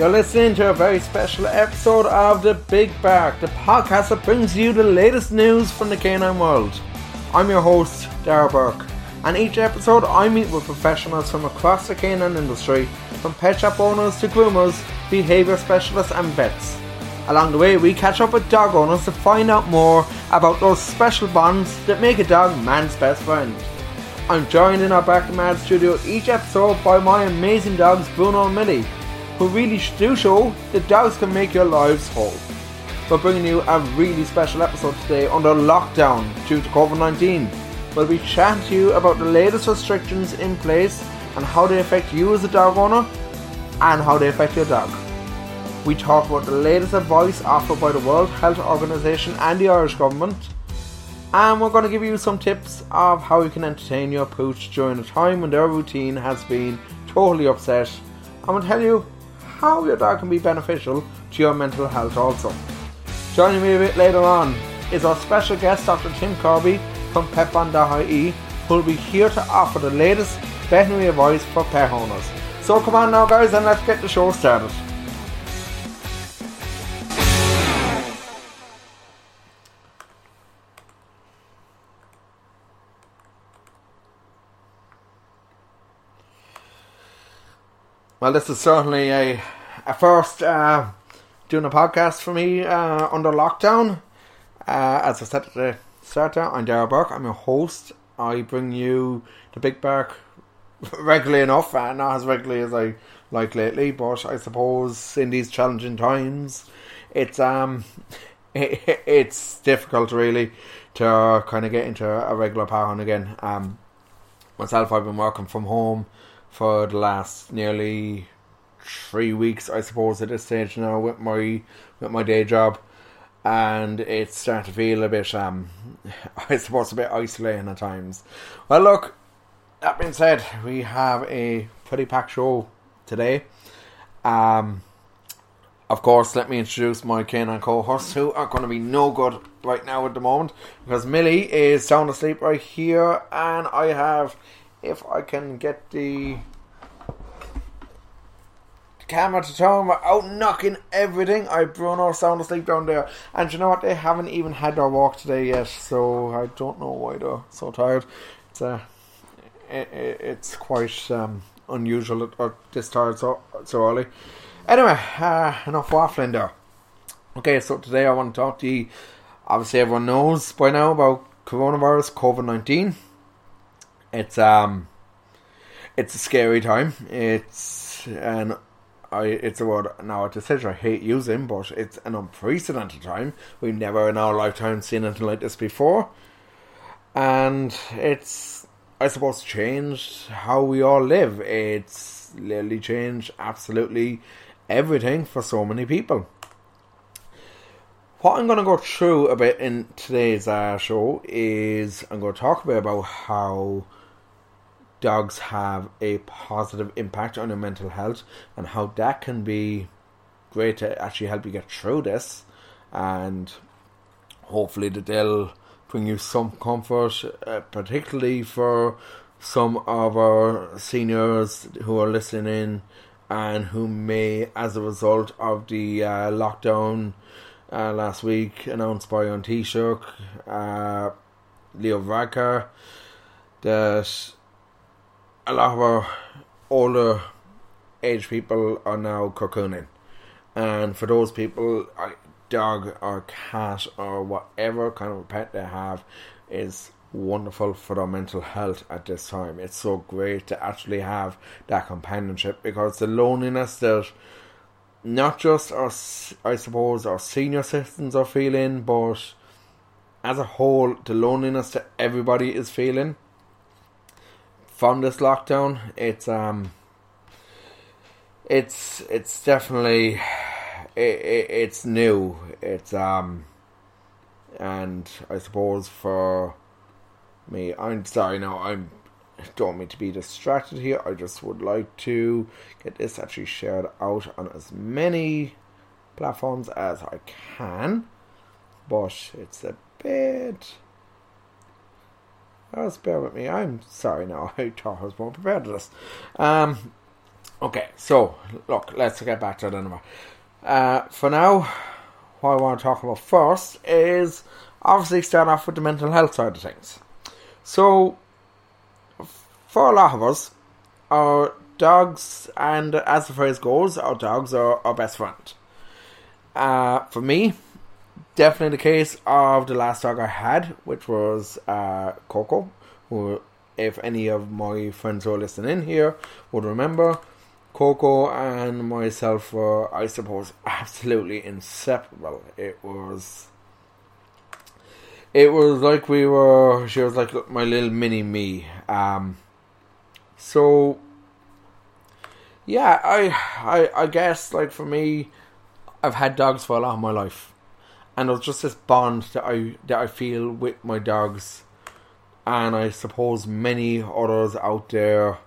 You're listening to a very special episode of The Big Bark, the podcast that brings you the latest news from the canine world. I'm your host, Dara Burke, and each episode I meet with professionals from across the canine industry, from pet shop owners to groomers, behaviour specialists, and vets. Along the way, we catch up with dog owners to find out more about those special bonds that make a dog man's best friend. I'm joined in our Back Bark Mad studio each episode by my amazing dogs Bruno and Millie who really do show that dogs can make your lives whole. We're bringing you a really special episode today under lockdown due to COVID 19. where be chatting to you about the latest restrictions in place and how they affect you as a dog owner and how they affect your dog. We talk about the latest advice offered by the World Health Organization and the Irish government. And we're going to give you some tips of how you can entertain your pooch during a time when their routine has been totally upset. I'm going to tell you how your dog can be beneficial to your mental health also. Joining me a bit later on is our special guest Dr. Tim Kirby from Petbond.ie who will be here to offer the latest veterinary advice for pet owners. So come on now guys and let's get the show started. Well, this is certainly a, a first uh, doing a podcast for me uh, under lockdown. Uh, as I said at the start, I'm Dara Burke. I'm your host. I bring you the Big Bark regularly enough, uh, not as regularly as I like lately. But I suppose in these challenging times, it's um, it, it's difficult really to kind of get into a regular pattern again. Um, myself, I've been working from home for the last nearly three weeks, I suppose, at this stage now with my with my day job, and it's starting to feel a bit, um, I suppose, a bit isolating at times. Well, look, that being said, we have a pretty packed show today. Um, of course, let me introduce my canine co-hosts who are going to be no good right now at the moment because Millie is sound asleep right here, and I have if I can get the camera to turn, out knocking everything. I Bruno sound asleep down there, and you know what? They haven't even had their walk today yet, so I don't know why they're so tired. It's uh, it, it's quite um, unusual at, this tired so so early. Anyway, uh, enough waffling there. Okay, so today I want to talk to you. Obviously, everyone knows by now about coronavirus, COVID nineteen. It's um, it's a scary time. It's an I it's a word now at age I hate using, but it's an unprecedented time. We've never in our lifetime seen anything like this before, and it's I suppose changed how we all live. It's literally changed absolutely everything for so many people. what I'm going to go through a bit in today's uh, show is I'm going to talk a bit about how dogs have a positive impact on your mental health and how that can be great to actually help you get through this. And hopefully that they'll bring you some comfort uh, particularly for some of our seniors who are listening and who may as a result of the uh, lockdown uh, last week announced by on Taoiseach, uh, Leo Varadkar, that a lot of our older age people are now cocooning. And for those people, a dog or cat or whatever kind of pet they have is wonderful for their mental health at this time. It's so great to actually have that companionship because the loneliness that not just us, I suppose, our senior citizens are feeling, but as a whole, the loneliness that everybody is feeling from this lockdown, it's um, it's it's definitely it, it, it's new. It's um, and I suppose for me, I'm sorry No, I'm don't mean to be distracted here. I just would like to get this actually shared out on as many platforms as I can. But it's a bit. Oh, bear with me. I'm sorry now. I thought I was more prepared for this. Um, okay, so look, let's get back to it anyway. Uh, for now, what I want to talk about first is obviously start off with the mental health side of things. So, for a lot of us, our dogs, and as the phrase goes, our dogs are our best friend. Uh, for me, definitely the case of the last dog I had, which was uh, Coco, who, if any of my friends who are listening in here would remember, Coco and myself were, I suppose, absolutely inseparable. It was. It was like we were. She was like my little mini me. Um, so yeah, I, I I guess like for me, I've had dogs for a lot of my life, and it's just this bond that I that I feel with my dogs, and I suppose many others out there.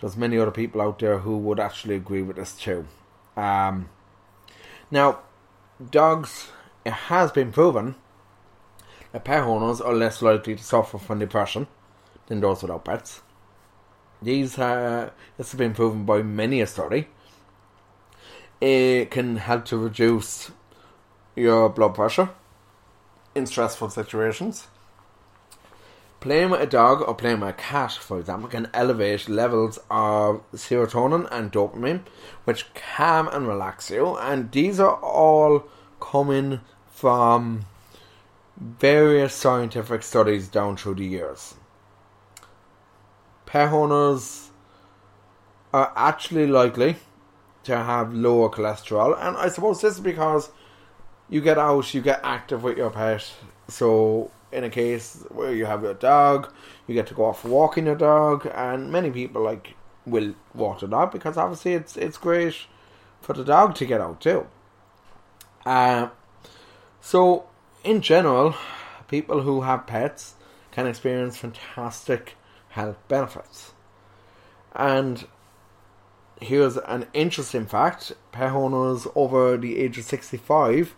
There's many other people out there who would actually agree with this too. Um, now, dogs, it has been proven that pet owners are less likely to suffer from depression than those without pets. These uh, this has been proven by many a study. It can help to reduce your blood pressure in stressful situations. Playing with a dog or playing with a cat, for example, can elevate levels of serotonin and dopamine, which calm and relax you. And these are all coming from various scientific studies down through the years pet owners are actually likely to have lower cholesterol, and I suppose this is because you get out, you get active with your pet. So, in a case where you have your dog, you get to go off walking your dog, and many people like will walk the dog because obviously it's it's great for the dog to get out too. Uh, so, in general, people who have pets can experience fantastic health benefits. And here's an interesting fact pet owners over the age of 65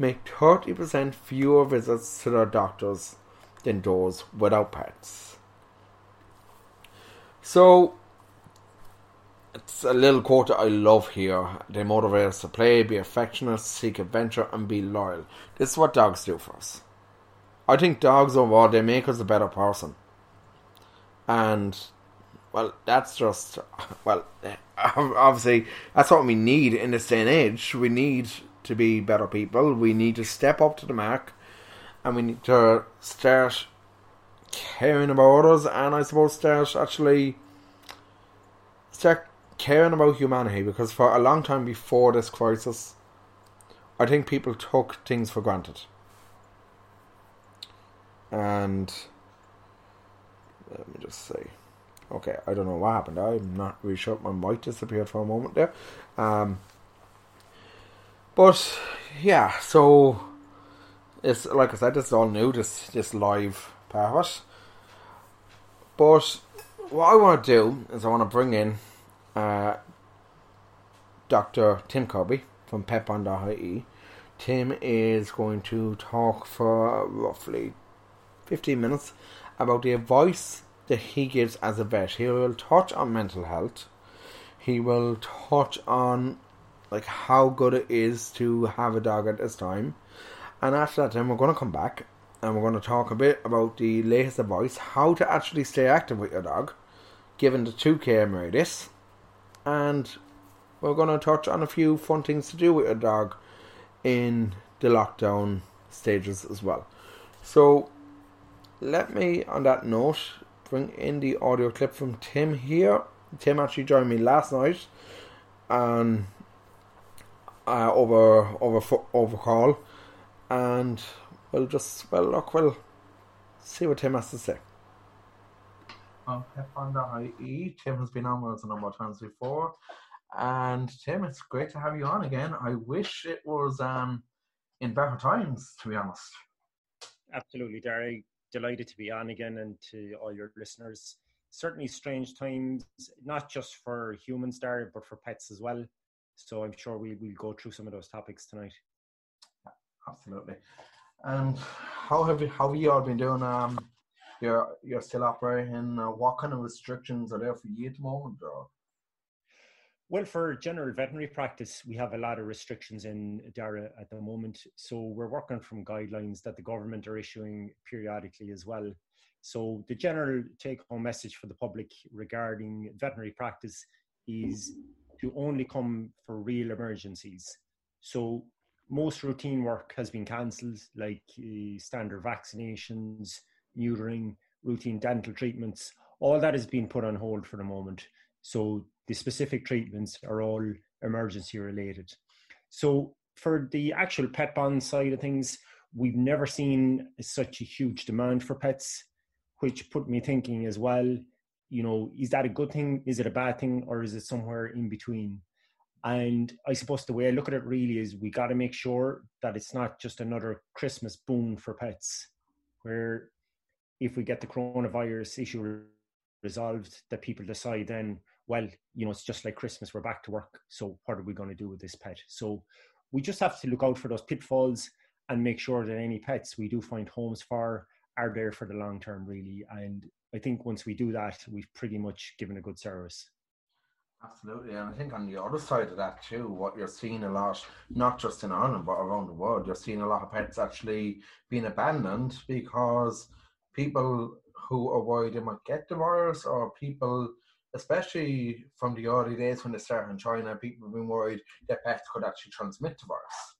make 30% fewer visits to their doctors than those without pets. So, it's a little quote that I love here. They motivate us to play, be affectionate, seek adventure, and be loyal. This is what dogs do for us. I think dogs overall, they make us a better person and well, that's just well, obviously that's what we need in this day and age. We need to be better people. We need to step up to the mark, and we need to start caring about others, and I suppose start actually start caring about humanity because for a long time before this crisis, I think people took things for granted, and let me just see. Okay, I don't know what happened. I'm not really sure. My mic disappeared for a moment there. Um, But yeah, so it's like I said, it's all new. This this live part of it. But what I want to do is I want to bring in uh, Dr. Tim Kirby from PetBond.ie. Tim is going to talk for roughly 15 minutes about the advice that he gives as a vet. He will touch on mental health. He will touch on like how good it is to have a dog at this time. And after that, time, we're going to come back and we're going to talk a bit about the latest advice, how to actually stay active with your dog, given the 2 km radius, and we're going to touch on a few fun things to do with your dog in the lockdown stages as well. So, let me, on that note, bring in the audio clip from Tim here. Tim actually joined me last night, and uh, over over over call, and we'll just well look we'll see what Tim has to say. On PetBond.ie, Tim has been on with us a number of times before, and Tim, it's great to have you on again. I wish it was um, in better times, to be honest. Absolutely, Dara. Delighted to be on again and to all your listeners. Certainly strange times, not just for humans, Dara, but for pets as well. So I'm sure we will go through some of those topics tonight. Absolutely. And how have you how have you all been doing? Um, you're you're still operating. Uh, what kind of restrictions are there for you at the moment? Or? Well, for general veterinary practice, we have a lot of restrictions in Dara at the moment. So we're working from guidelines that the government are issuing periodically as well. So the general take-home message for the public regarding veterinary practice is to only come for real emergencies. So most routine work has been cancelled, like uh, standard vaccinations, neutering, routine dental treatments. All that has been put on hold for the moment. So the specific treatments are all emergency related. So for the actual pet bond side of things, we've never seen such a huge demand for pets, which put me thinking as well, you know, is that a good thing? Is it a bad thing? Or is it somewhere in between? And I suppose the way I look at it really is we got to make sure that it's not just another Christmas boon for pets, where if we get the coronavirus issue resolved, that people decide then, well, you know, it's just like Christmas, we're back to work. So what are we going to do with this pet? So we just have to look out for those pitfalls and make sure that any pets we do find homes for are there for the long term, really. And I think once we do that, we've pretty much given a good service. Absolutely, and I think on the other side of that too, what you're seeing a lot, not just in Ireland but around the world, you're seeing a lot of pets actually being abandoned because people who are worried they might get the virus, or people, especially from the early days when they started in China, people have been worried that pets could actually transmit the virus.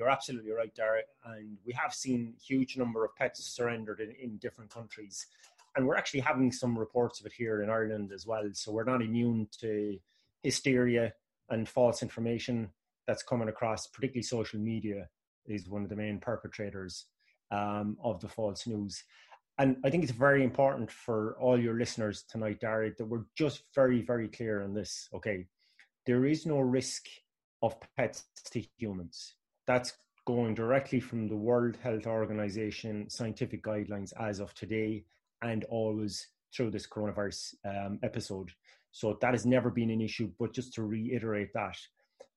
You're absolutely right, Derek. And we have seen huge number of pets surrendered in, in different countries and we're actually having some reports of it here in Ireland as well. So we're not immune to hysteria and false information that's coming across, particularly social media is one of the main perpetrators um, of the false news. And I think it's very important for all your listeners tonight, Derek, that we're just very, very clear on this. Okay, there is no risk of pets to humans. That's going directly from the World Health Organization scientific guidelines as of today and always through this coronavirus um, episode. So that has never been an issue, but just to reiterate that.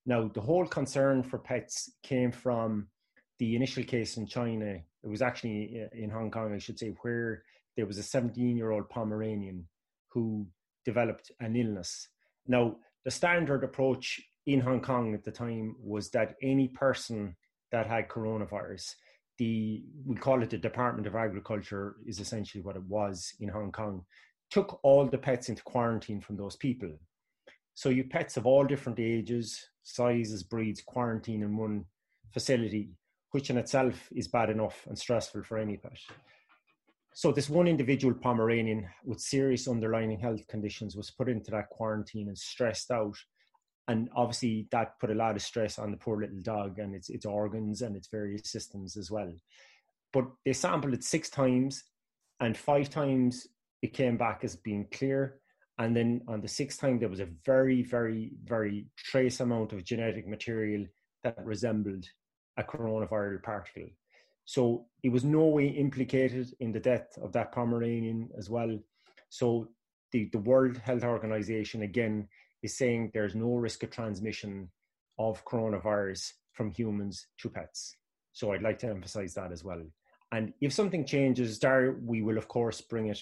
Now, the whole concern for pets came from the initial case in China. It was actually uh, in Hong Kong, I should say, where there was a 17 year old Pomeranian who developed an illness. Now, the standard approach in Hong Kong at the time was that any person that had coronavirus the we call it the Department of Agriculture is essentially what it was in Hong Kong, took all the pets into quarantine from those people. So you pets of all different ages, sizes, breeds, quarantine in one facility, which in itself is bad enough and stressful for any pet. So this one individual Pomeranian with serious underlying health conditions was put into that quarantine and stressed out and obviously that put a lot of stress on the poor little dog and its its organs and its various systems as well. But they sampled it six times, and five times it came back as being clear. And then on the sixth time, there was a very, very, very trace amount of genetic material that resembled a coronavirus particle. So it was no way implicated in the death of that Pomeranian as well. So the, the World Health Organization again is saying there's no risk of transmission of coronavirus from humans to pets. So I'd like to emphasize that as well. And if something changes there, we will of course bring it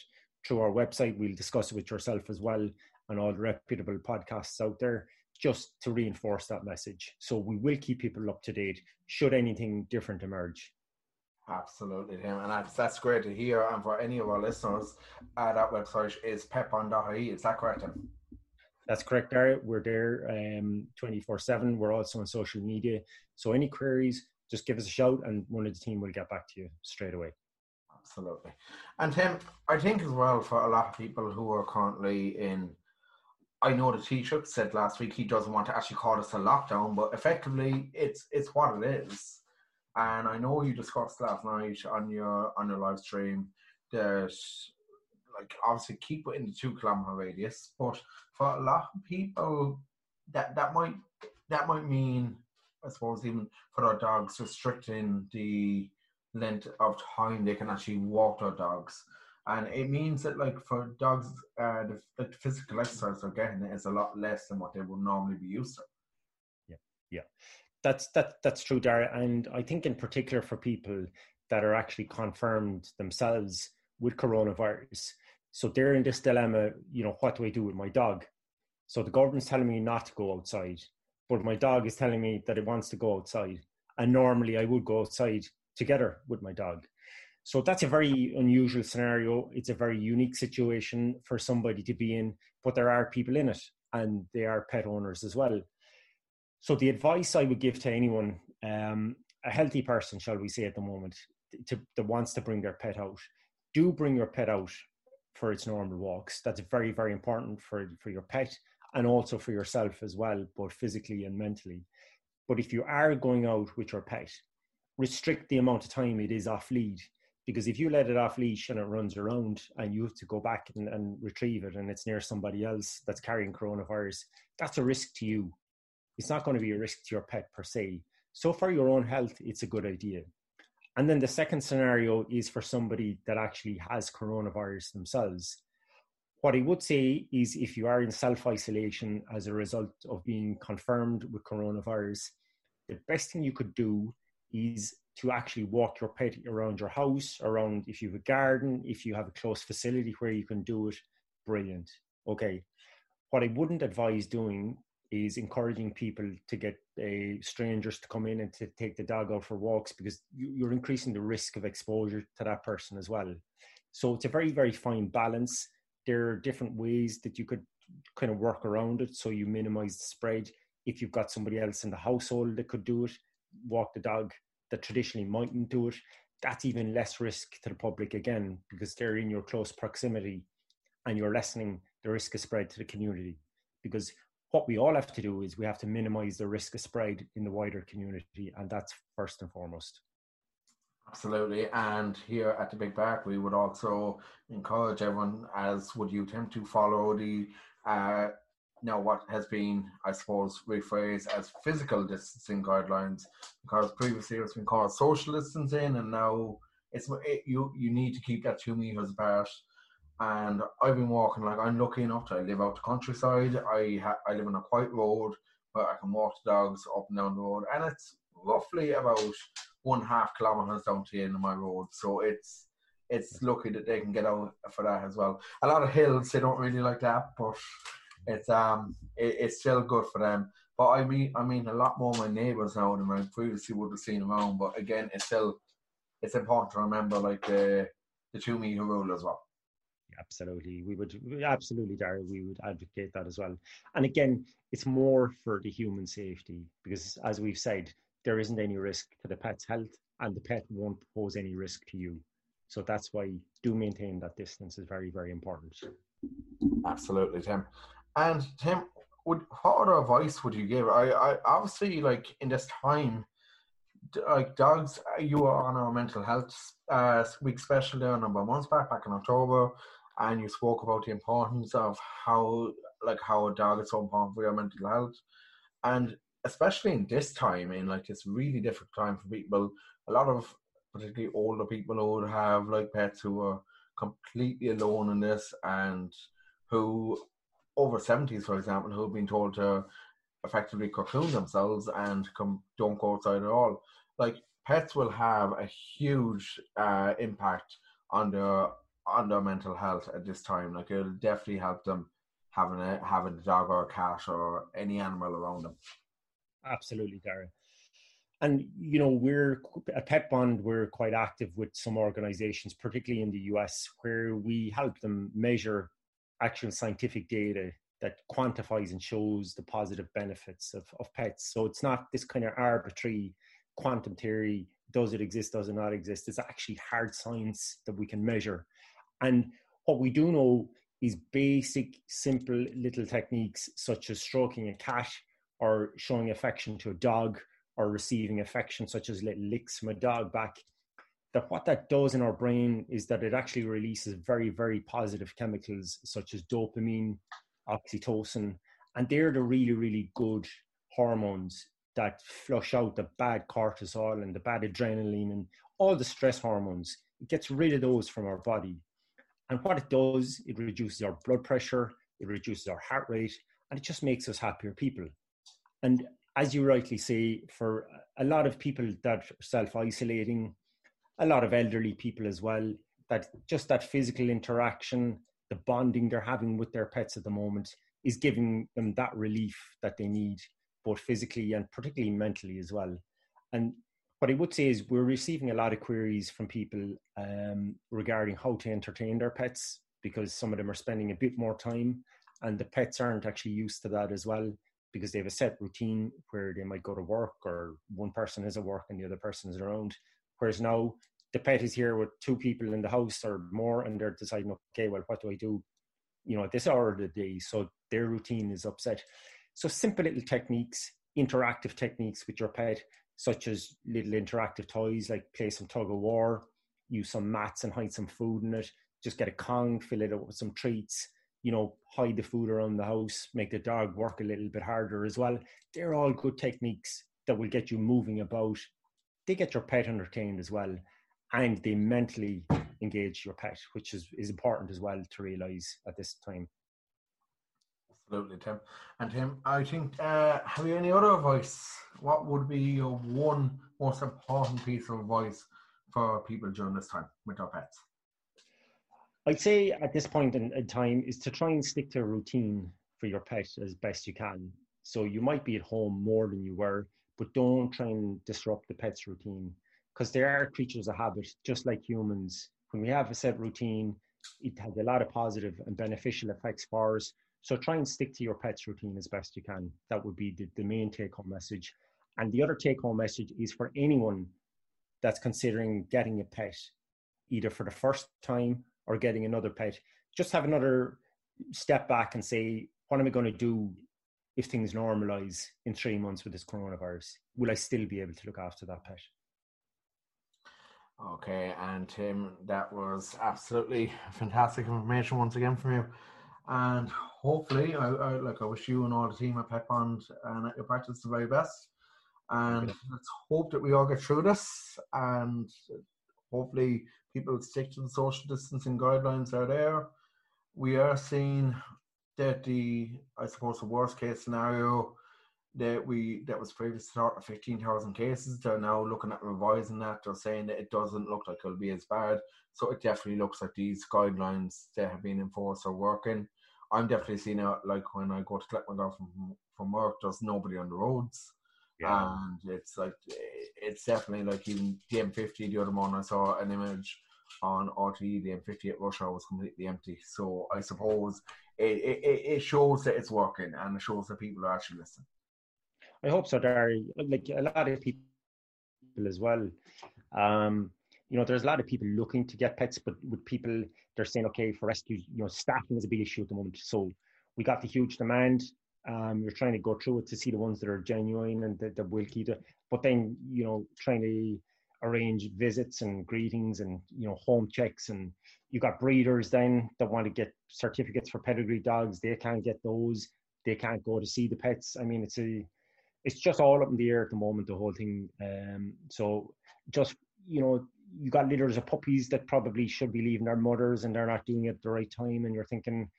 through our website. We'll discuss it with yourself as well and all the reputable podcasts out there just to reinforce that message. So we will keep people up to date should anything different emerge. Absolutely, Tim, and that's that's great to hear. And for any of our listeners, uh, that website is PetBond.ie. Is that correct, Tim? That's correct, Dara. We're there um, 24 7. We're also on social media. So any queries, just give us a shout and one of the team will get back to you straight away. Absolutely. And Tim, I think as well for a lot of people who are currently in, I know the Taoiseach said last week he doesn't want to actually call this a lockdown, but effectively it's it's what it is. And I know you discussed last night on your on your live stream that like obviously keep it in the two kilometer radius, but for a lot of people that that might that might mean I suppose even for our dogs restricting the length of time they can actually walk their dogs. And it means that like for dogs uh, the, the physical exercise they're getting is a lot less than what they would normally be used to. Yeah, yeah. That's that that's true, Dara. And I think in particular for people that are actually confirmed themselves with coronavirus, so they're in this dilemma, you know, what do I do with my dog? So the government's telling me not to go outside, but my dog is telling me that it wants to go outside. And normally I would go outside together with my dog. So that's a very unusual scenario. It's a very unique situation for somebody to be in, but there are people in it and they are pet owners as well. So the advice I would give to anyone, um, a healthy person, shall we say at the moment, to, that wants to bring their pet out, do bring your pet out for its normal walks. That's very, very important for, for your pet and also for yourself as well, both physically and mentally. But if you are going out with your pet, restrict the amount of time it is off lead. Because if you let it off leash and it runs around and you have to go back and, and retrieve it and it's near somebody else that's carrying coronavirus, that's a risk to you. It's not going to be a risk to your pet per se. So, for your own health, it's a good idea. And then the second scenario is for somebody that actually has coronavirus themselves. What I would say is if you are in self isolation as a result of being confirmed with coronavirus, the best thing you could do is to actually walk your pet around your house, around if you have a garden, if you have a close facility where you can do it, brilliant. Okay. What I wouldn't advise doing is encouraging people to get uh, strangers to come in and to take the dog out for walks because you're increasing the risk of exposure to that person as well. So it's a very, very fine balance. There are different ways that you could kind of work around it so you minimize the spread. If you've got somebody else in the household that could do it, walk the dog that traditionally mightn't do it, that's even less risk to the public again because they're in your close proximity and you're lessening the risk of spread to the community. Because what we all have to do is we have to minimize the risk of spread in the wider community, and that's first and foremost. Absolutely. And here at the Big Bark, we would also encourage everyone, as would you, Tim, to follow the uh, now what has been, I suppose, rephrased as physical distancing guidelines, because previously it's been called social distancing, and now it's it, you you need to keep that two meters apart and I've been walking like I'm lucky enough to I live out the countryside. I ha- I live on a quiet road where I can walk the dogs up and down the road, and it's roughly about one half kilometers down to the end of my road. So it's it's lucky that they can get out for that as well. A lot of hills they don't really like that, but it's um it, it's still good for them. But I mean I mean a lot more my neighbours now than I previously would have seen around. But again, it's still it's important to remember like the the two meter rule as well absolutely. We would absolutely, Darryl, we would advocate that as well. And again, it's more for the human safety because, as we've said, there isn't any risk to the pet's health, and the pet won't pose any risk to you. So that's why do maintain that distance is very, very important. Absolutely, Tim. And Tim, would what other advice would you give? I, I obviously like in this time like dogs, you are on our mental health uh, week special there a number of months back, back in October and you spoke about the importance of how like how a dog is so important for your mental health. And especially in this time, in like this really difficult time for people, a lot of particularly older people who have like pets who are completely alone in this and who over 70s, for example, who have been told to effectively cocoon themselves and come don't go outside at all. Like pets will have a huge uh, impact on their on their mental health at this time. Like it'll definitely help them having a having a dog or a cat or any animal around them. Absolutely, Darren. And you know, we're at Pet Bond. We're quite active with some organisations, particularly in the US, where we help them measure actual scientific data that quantifies and shows the positive benefits of, of pets. So it's not this kind of arbitrary quantum theory does it exist, does it not exist? It's actually hard science that we can measure. And what we do know is basic, simple little techniques such as stroking a cat or showing affection to a dog or receiving affection such as little licks from a dog back that what that does in our brain is that it actually releases very very positive chemicals such as dopamine oxytocin and they're the really really good hormones that flush out the bad cortisol and the bad adrenaline and all the stress hormones. It gets rid of those from our body. And what it does, it reduces our blood pressure, it reduces our heart rate, and it just makes us happier people. And as you rightly say, for a lot of people that are self isolating, a lot of elderly people as well, that just that physical interaction, the bonding they're having with their pets at the moment is giving them that relief that they need both physically and particularly mentally as well. And what I would say is we're receiving a lot of queries from people um, regarding how to entertain their pets because some of them are spending a bit more time and the pets aren't actually used to that as well because they have a set routine where they might go to work or one person is at work and the other person is around. Whereas now the pet is here with two people in the house or more and they're deciding, okay, well, what do I do? You know, at this hour of the day. So their routine is upset. So simple little techniques, interactive techniques with your pet, such as little interactive toys like play some tug of war, use some mats and hide some food in it. Just get a Kong, fill it up with some treats. You know, hide the food around the house, make the dog work a little bit harder as well. They're all good techniques that will get you moving about. They get your pet entertained as well, and they mentally engage your pet, which is, is important as well to realize at this time. Absolutely, Tim. And Tim, I think, uh, have you any other advice? What would be your one most important piece of advice for people during this time with their pets? I'd say at this point in, in time is to try and stick to a routine for your pet as best you can. So you might be at home more than you were, but don't try and disrupt the pet's routine because they are creatures of habit, just like humans. When we have a set routine, it has a lot of positive and beneficial effects for us. So try and stick to your pet's routine as best you can. That would be the, the main take home message. And the other take home message is for anyone that's considering getting a pet, either for the first time or getting another pet, just have another step back and say, what am I going to do if things normalize in three months with this coronavirus? Will I still be able to look after that pet? Okay, and Tim, that was absolutely fantastic information once again from you. And hopefully, I, I, like I wish you and all the team at Pet Bond and at your practice the very best. And okay. let's hope that we all get through this. And hopefully, people stick to the social distancing guidelines that are there. We are seeing that the, I suppose, the worst case scenario that we that was previously thought of 15,000 cases. They're now looking at revising that. They're saying that it doesn't look like it'll be as bad. So it definitely looks like these guidelines that have been enforced are working. I'm definitely seeing it like when I go to collect my dog from from work. There's nobody on the roads, yeah. and it's like it's definitely like even the M50 the other morning I saw an image on RTE the M50 at rush hour was completely empty. So I suppose it, it, it shows that it's working and it shows that people are actually listening. I hope so, Dara. Like a lot of people as well. Um, you know, there's a lot of people looking to get pets, but with people, they're saying, okay, for rescue, you know, staffing is a big issue at the moment. So we got the huge demand. Um, you're trying to go through it to see the ones that are genuine and that, that will keep it. But then, you know, trying to arrange visits and greetings and, you know, home checks. And you got breeders then that want to get certificates for pedigree dogs. They can't get those. They can't go to see the pets. I mean, it's a, it's just all up in the air at the moment, the whole thing. Um, so just you know, you got litters of puppies that probably should be leaving their mothers and they're not doing it at the right time, and you're thinking,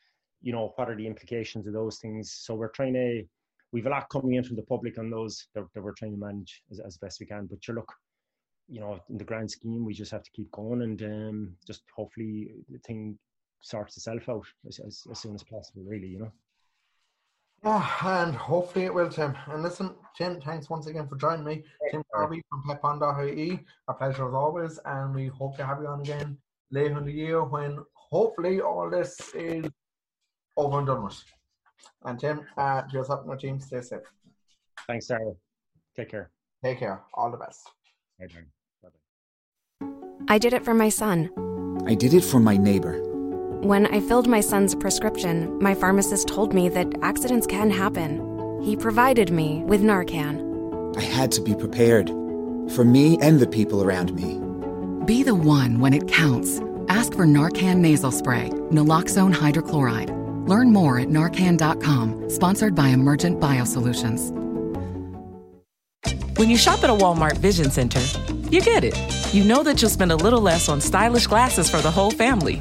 you know, what are the implications of those things? So we're trying to. We've a lot coming in from the public on those that, that we're trying to manage as, as best we can. But you look, you know, in the grand scheme, we just have to keep going and um, just hopefully the thing sorts itself out as, as, as soon as possible, really, you know. Yeah, and hopefully it will, Tim. And listen, Tim, thanks once again for joining me. Tim Kirby from PetBond.ie. A pleasure as always, and we hope to have you on again later in the year when hopefully all this is over and done with. And Tim, uh, to yourself and your team, stay safe. Thanks, Sarah. Take care. Take care. All the best. Bye-bye. I did it for my son. I did it for my neighbor. When I filled my son's prescription, my pharmacist told me that accidents can happen. He provided me with Narcan. I had to be prepared for me and the people around me. Be the one when it counts. Ask for Narcan nasal spray, naloxone hydrochloride. Learn more at narcan.com, sponsored by Emergent Biosolutions. When you shop at a Walmart Vision Center, you get it. You know that you'll spend a little less on stylish glasses for the whole family.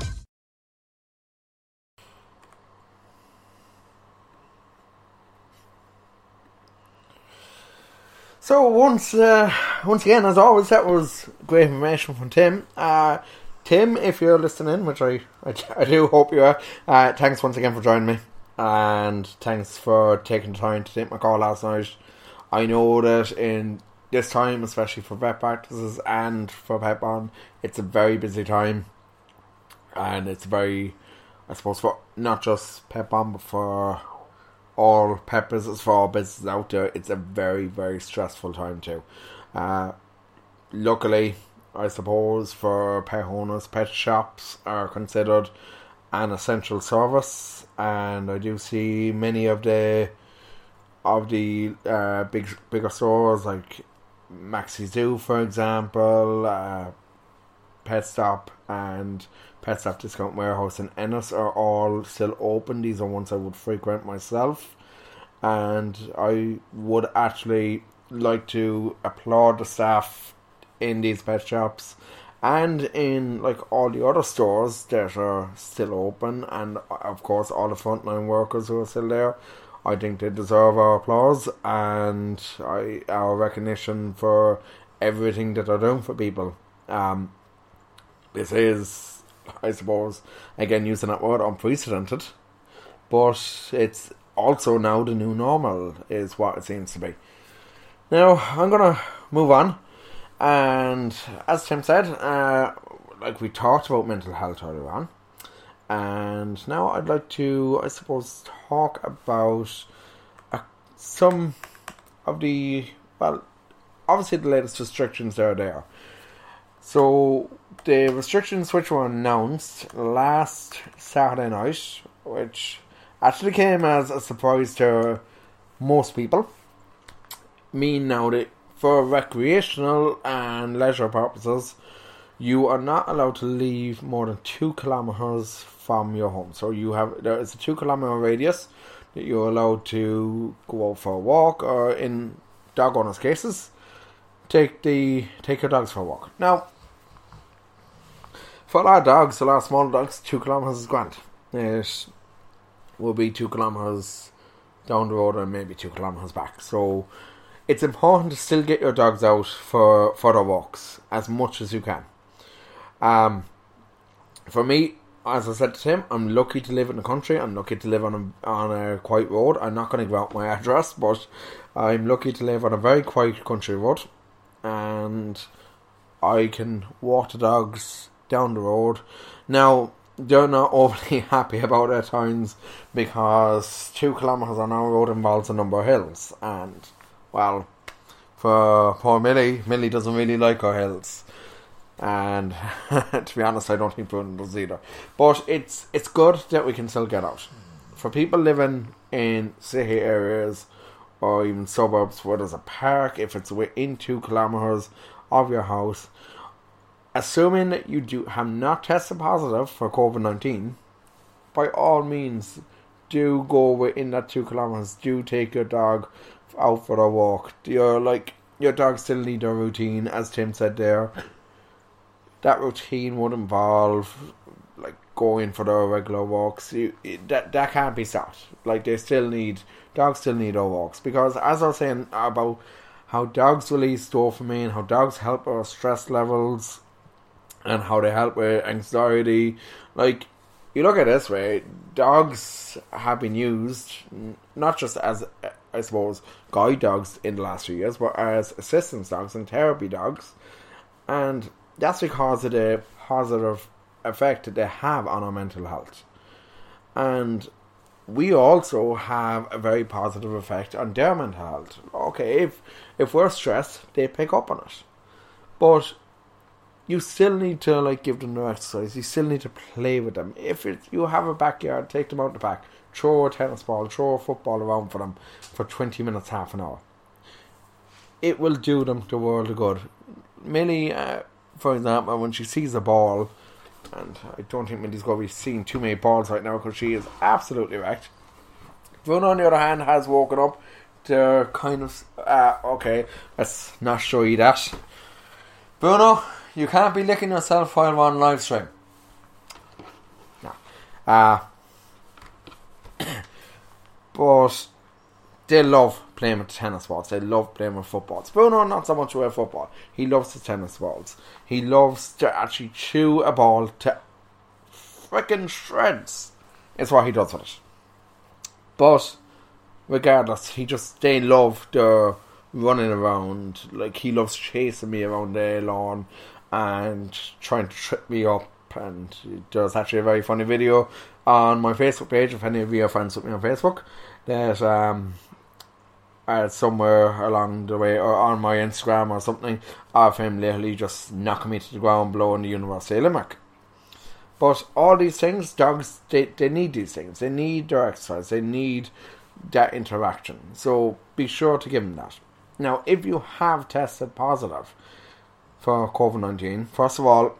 So once, uh, once again, as always, that was great information from Tim. Uh, Tim, if you're listening, which I, I, I do hope you are, uh, thanks once again for joining me, and thanks for taking the time to take my call last night. I know that in this time, especially for vet practices and for pet bond, it's a very busy time, and it's very, I suppose, for not just pet bond, but for all business for all businesses out there, it's a very, very stressful time too. Uh, luckily, I suppose for pet owners, pet shops are considered an essential service, and I do see many of the of the uh, big bigger stores like Maxi Zoo, for example, uh, Pet Stop, and Pet Stop Discount Warehouse and Ennis are all still open. These are ones I would frequent myself, and I would actually like to applaud the staff in these pet shops and in like all the other stores that are still open, and of course all the frontline workers who are still there. I think they deserve our applause and I, our recognition for everything that they're doing for people. Um, this is, I suppose, again using that word, unprecedented, but it's also now the new normal, is what it seems to be. Now, I'm gonna move on, and as Tim said, uh, like we talked about mental health earlier on, and now I'd like to, I suppose, talk about uh, some of the, well, obviously the latest restrictions that are there. So, the restrictions which were announced last Saturday night, which actually came as a surprise to most people, mean now that for recreational and leisure purposes, you are not allowed to leave more than two kilometers from your home. So you have there is a two kilometer radius that you're allowed to go out for a walk, or in dog owners' cases, take the take your dogs for a walk. Now, for our dogs, lot of small dogs, two kilometers is grand. It will be two kilometers down the road and maybe two kilometers back. So it's important to still get your dogs out for for walks as much as you can. Um, for me, as I said to Tim, I'm lucky to live in the country. I'm lucky to live on a on a quiet road. I'm not going to give out my address, but I'm lucky to live on a very quiet country road, and I can walk the dogs down the road. Now they're not overly happy about their towns because two kilometers on our road involves a number of hills, and well, for poor Millie, Millie doesn't really like our hills. and to be honest, I don't think Bruno does either. But it's it's good that we can still get out. For people living in city areas or even suburbs where there's a park, if it's within two kilometers of your house, assuming that you do have not tested positive for COVID nineteen, by all means, do go within that two kilometers. Do take your dog out for a walk. You're like your dog still need a routine, as Tim said there. That routine would involve like going for their regular walks. You, that that can't be stopped. Like they still need dogs still need their walks because as I was saying about how dogs release dopamine, how dogs help our stress levels, and how they help with anxiety. Like you look at this way, dogs have been used not just as I suppose guide dogs in the last few years, but as assistance dogs and therapy dogs, and that's because of the positive effect that they have on our mental health. And we also have a very positive effect on their mental health. Okay, if if we're stressed, they pick up on it. But you still need to like give them their exercise. You still need to play with them. If it, you have a backyard, take them out the back, throw a tennis ball, throw a football around for them for twenty minutes, half an hour. It will do them the world of good. Millie, uh, for example, when she sees a ball, and I don't think Millie's going to be seeing too many balls right now because she is absolutely wrecked. Bruno, on the other hand, has woken up They're kind of uh, okay. Let's not show you that. Bruno, you can't be licking yourself while we're on live stream. No. Uh, but they love playing with tennis balls. They love playing with footballs. Bruno, not so much with football. He loves the tennis balls. He loves to actually chew a ball to freaking shreds. It's what he does with it. But regardless, he just they love the running around. Like he loves chasing me around the lawn and trying to trip me up. And there's actually a very funny video on my Facebook page. If any of you are friends with me on Facebook, that um, uh, somewhere along the way or on my Instagram or something of him literally just knocking me to the ground, blowing the University Limerick. But all these things, dogs, they, they need these things. They need their exercise. They need that interaction. So be sure to give them that. Now, if you have tested positive for COVID 19, first of all,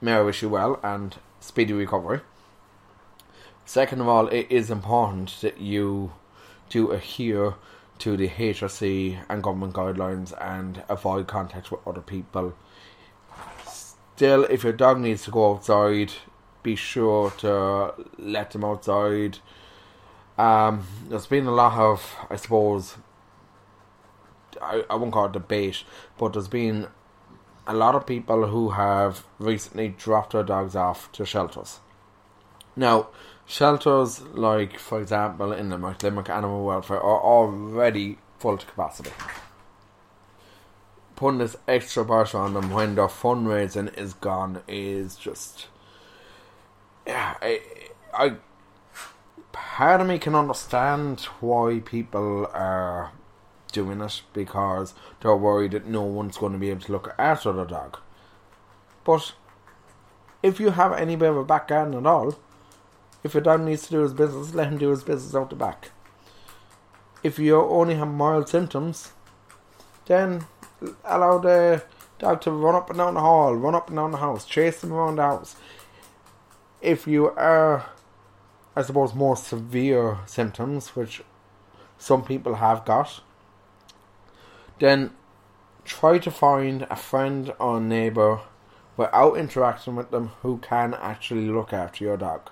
may I wish you well and speedy recovery. Second of all, it is important that you do adhere to the HSE and government guidelines and avoid contact with other people. Still, if your dog needs to go outside, be sure to let them outside. Um, there's been a lot of, I suppose, I, I won't call it debate, but there's been a lot of people who have recently dropped their dogs off to shelters. Now, Shelters, like for example in the Limerick Animal Welfare, are already full to capacity. Putting this extra pressure on them when their fundraising is gone is just. Yeah, I, I. Part of me can understand why people are doing it because they're worried that no one's going to be able to look after the dog. But if you have any bit of a back garden at all, if your dog needs to do his business, let him do his business out the back. If you only have mild symptoms, then allow the dog to run up and down the hall, run up and down the house, chase him around the house. If you are, I suppose, more severe symptoms, which some people have got, then try to find a friend or neighbour without interacting with them who can actually look after your dog.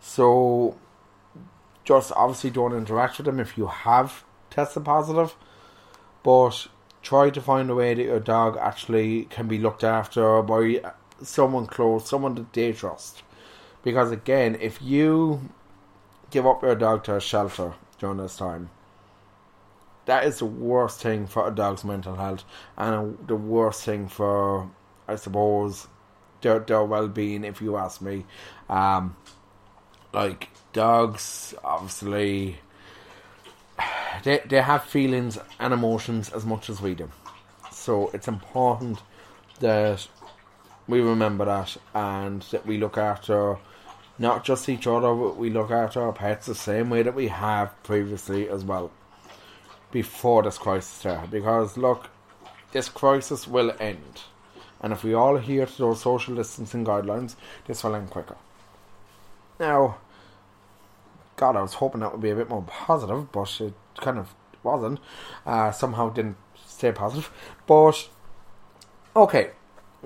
So just obviously don't interact with them if you have tested positive, but try to find a way that your dog actually can be looked after by someone close, someone that they trust. Because again, if you give up your dog to a shelter during this time, that is the worst thing for a dog's mental health and the worst thing for, I suppose, their, their well being, if you ask me. Um, like dogs obviously they they have feelings and emotions as much as we do. So it's important that we remember that and that we look after not just each other, but we look after our pets the same way that we have previously as well. Before this crisis there. Because look, this crisis will end. And if we all adhere to those social distancing guidelines, this will end quicker. Now, God, I was hoping that would be a bit more positive, but it kind of wasn't. Uh, somehow didn't stay positive. But, okay,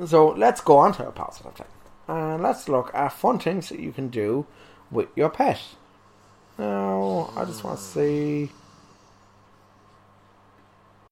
so let's go on to a positive thing. And let's look at fun things that you can do with your pet. Now, I just want to see.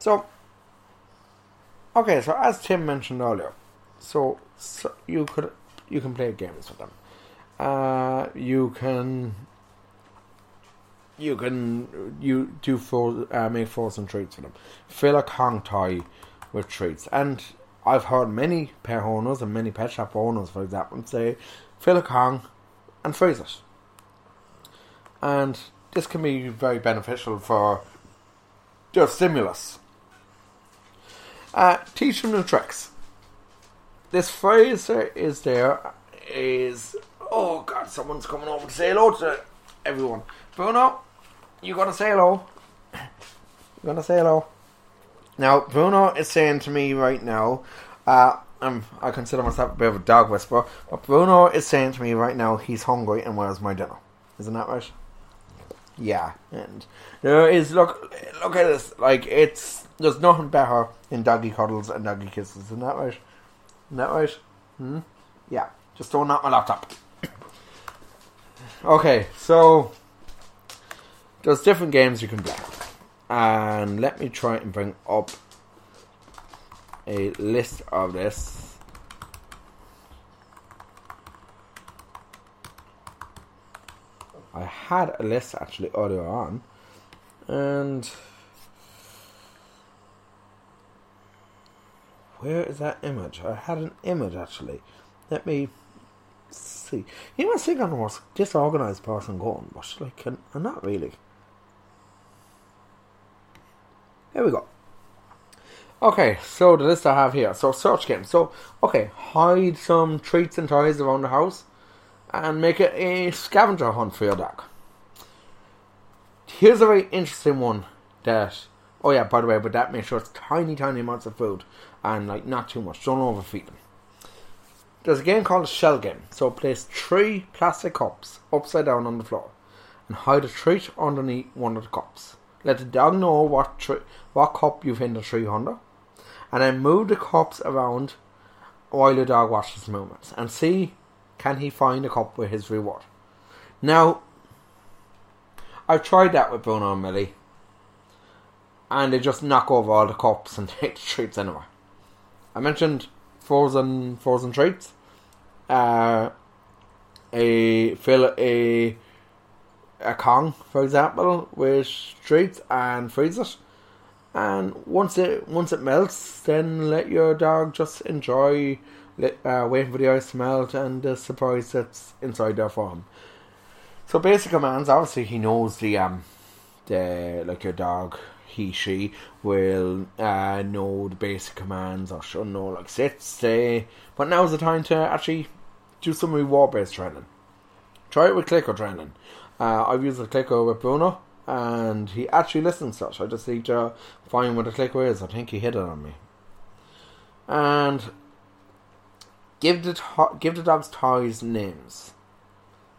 So, okay, so as Tim mentioned earlier, so, so you could you can play games with them. Uh, you can you can you do for uh, make frozen treats for them. Fill a Kong toy with treats, and I've heard many pet owners and many pet shop owners, for example, say fill a Kong and freeze it. And this can be very beneficial for your stimulus. Uh, teach them new tricks. This phrase is there is oh god, someone's coming over to say hello to everyone. Bruno, you gotta say hello. You gonna say hello. Now, Bruno is saying to me right now, uh, I'm, I consider myself a bit of a dog whisperer, but Bruno is saying to me right now he's hungry and where's my dinner? Isn't that right? Yeah, and there is look look at this like it's there's nothing better in doggy cuddles and doggy kisses. Isn't that right? Isn't that right? Hmm. Yeah. Just don't knock my laptop. okay, so there's different games you can play, and let me try and bring up a list of this. I had a list actually earlier on, and where is that image? I had an image actually. Let me see. You must think I'm the most disorganized person going, but like, I'm not really. There we go. Okay, so the list I have here. So search game. So okay, hide some treats and toys around the house, and make it a scavenger hunt for your dog. Here's a very interesting one. That oh yeah, by the way, but that make sure it's tiny, tiny amounts of food and like not too much. Don't overfeed them. There's a game called a shell game. So place three plastic cups upside down on the floor and hide a treat underneath one of the cups. Let the dog know what tre- what cup you've hidden the treat under, and then move the cups around while the dog watches the movements and see can he find a cup with his reward. Now, I've tried that with Bruno and Millie, and they just knock over all the cups and take the treats anyway. I mentioned frozen frozen treats. Uh, a fill a a Kong, for example, with treats and freeze it. And once it once it melts, then let your dog just enjoy uh, waiting for the ice to melt and the surprise that's inside their form. So basic commands, obviously he knows the um the like your dog he she will uh, know the basic commands or should know like sit stay. But now's the time to actually do some reward based training. Try it with clicker training. Uh, I've used the clicker with Bruno and he actually listens to it I just need to find where the clicker is. I think he hit it on me. And give the to- give the dog's toys names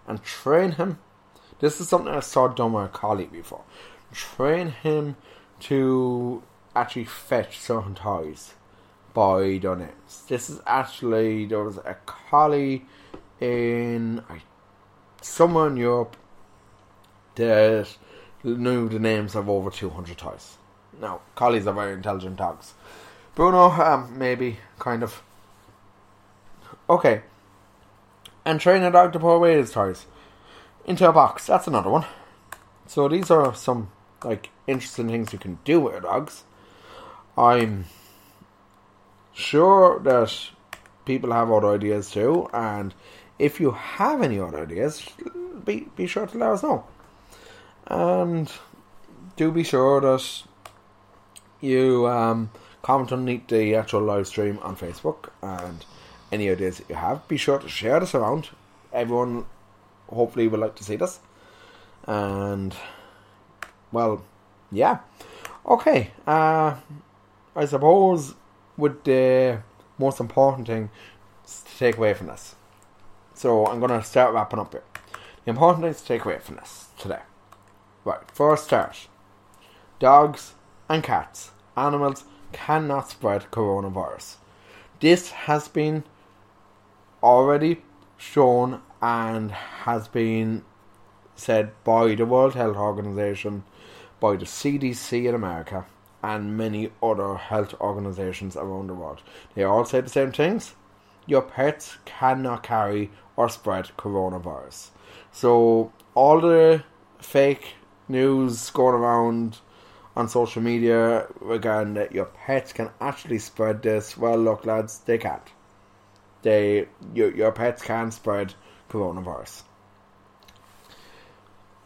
and train him this is something I saw done with a colleague before train him to actually fetch certain toys by their names. This is actually there was a collie in somewhere in Europe that knew the names of over 200 toys. Now, collies are very intelligent dogs. Bruno, um, maybe, kind of. Okay. And train a dog to put away his toys into a box. That's another one. So these are some like interesting things you can do with your dogs. I'm sure that people have other ideas too, and if you have any other ideas, be be sure to let us know. And do be sure that you um, comment underneath the actual live stream on Facebook and any ideas that you have. Be sure to share this around. Everyone hopefully would like to see this. And well, yeah. Okay. Uh, I suppose with the most important thing to take away from this. So I'm going to start wrapping up here. The important things to take away from this today. Right, first start. Dogs and cats, animals cannot spread coronavirus. This has been already shown and has been said by the World Health Organization, by the CDC in America, and many other health organizations around the world. They all say the same things. Your pets cannot carry or spread coronavirus. So all the fake news going around on social media regarding that your pets can actually spread this, well look lads, they can't. They your your pets can spread coronavirus.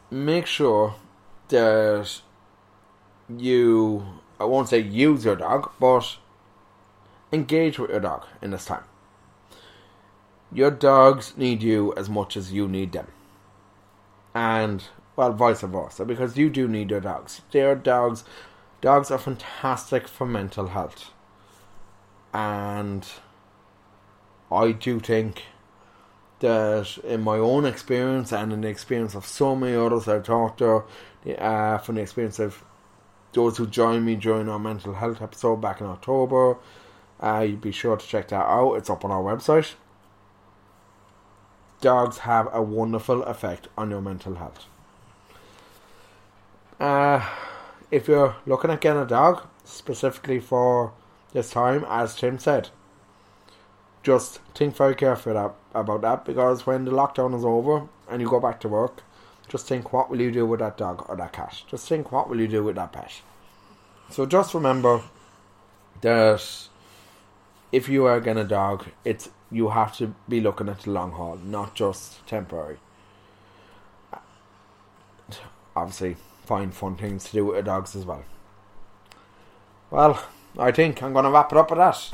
Make sure that you I won't say use your dog, but engage with your dog in this time. Your dogs need you as much as you need them. And, well, vice versa, because you do need your dogs. Their dogs, dogs are fantastic for mental health. And I do think that in my own experience and in the experience of so many others I've talked to, uh, from the experience of those who joined me during our mental health episode back in October, uh, you'd be sure to check that out. It's up on our website. Dogs have a wonderful effect on your mental health. Uh, if you're looking at getting a dog, specifically for this time, as Tim said, just think very carefully about that because when the lockdown is over and you go back to work, just think what will you do with that dog or that cat. Just think what will you do with that pet. So just remember that if you are getting a dog, it's you have to be looking at the long haul, not just temporary. Obviously, find fun things to do with dogs as well. Well, I think I'm going to wrap it up with that.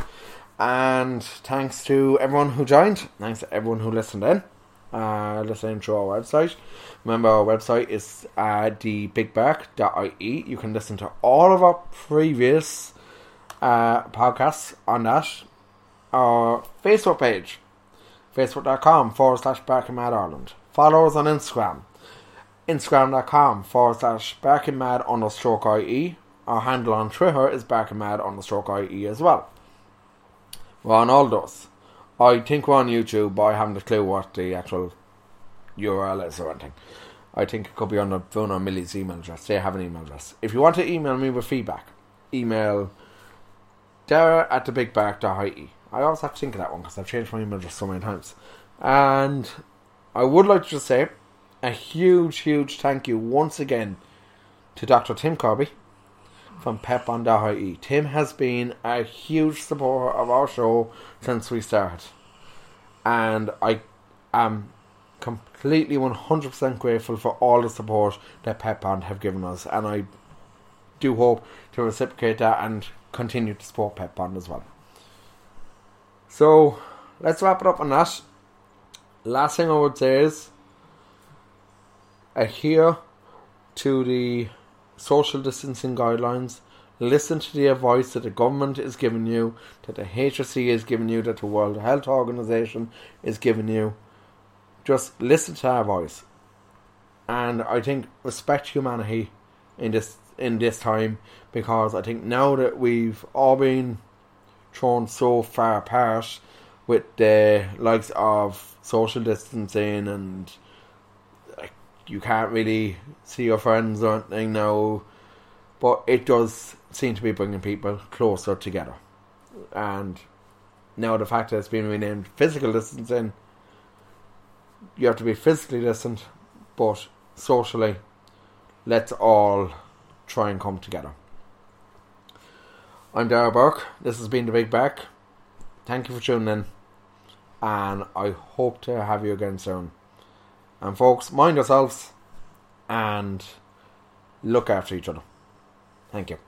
And thanks to everyone who joined. Thanks to everyone who listened in. Uh, listening to our website. Remember, our website is uh, thebigbark.ie. You can listen to all of our previous uh, podcasts on that. Our Facebook page, facebook.com forward slash Barking Mad Ireland. Follow us on Instagram, instagram.com forward slash Barking Mad understroke IE. Our handle on Twitter is Barking Mad understroke IE as well. We're on all those. I think we're on YouTube, but I haven't a clue what the actual URL is or anything. I think it could be on the phone or Millie's email address. They have an email address. If you want to email me with feedback, email Dara at the big I always have to think of that one because I've changed my email address so many times. And I would like to just say a huge, huge thank you once again to Dr. Tim Kirby from PetBond.ie. Tim has been a huge supporter of our show since we started. And I am completely 100% grateful for all the support that PetBond have given us. And I do hope to reciprocate that and continue to support PetBond as well. So, let's wrap it up on that. Last thing I would say is adhere to the social distancing guidelines. Listen to the advice that the government is giving you, that the HSE is giving you, that the World Health Organization is giving you. Just listen to our voice. And I think respect humanity in this in this time because I think now that we've all been thrown so far apart with the likes of social distancing and you can't really see your friends or anything now, but it does seem to be bringing people closer together. And now the fact that it's been renamed physical distancing, you have to be physically distant, but socially, let's all try and come together. I'm Dara Burke. This has been The Big Bark. Thank you for tuning in, and I hope to have you again soon. And folks, mind yourselves and look after each other. Thank you.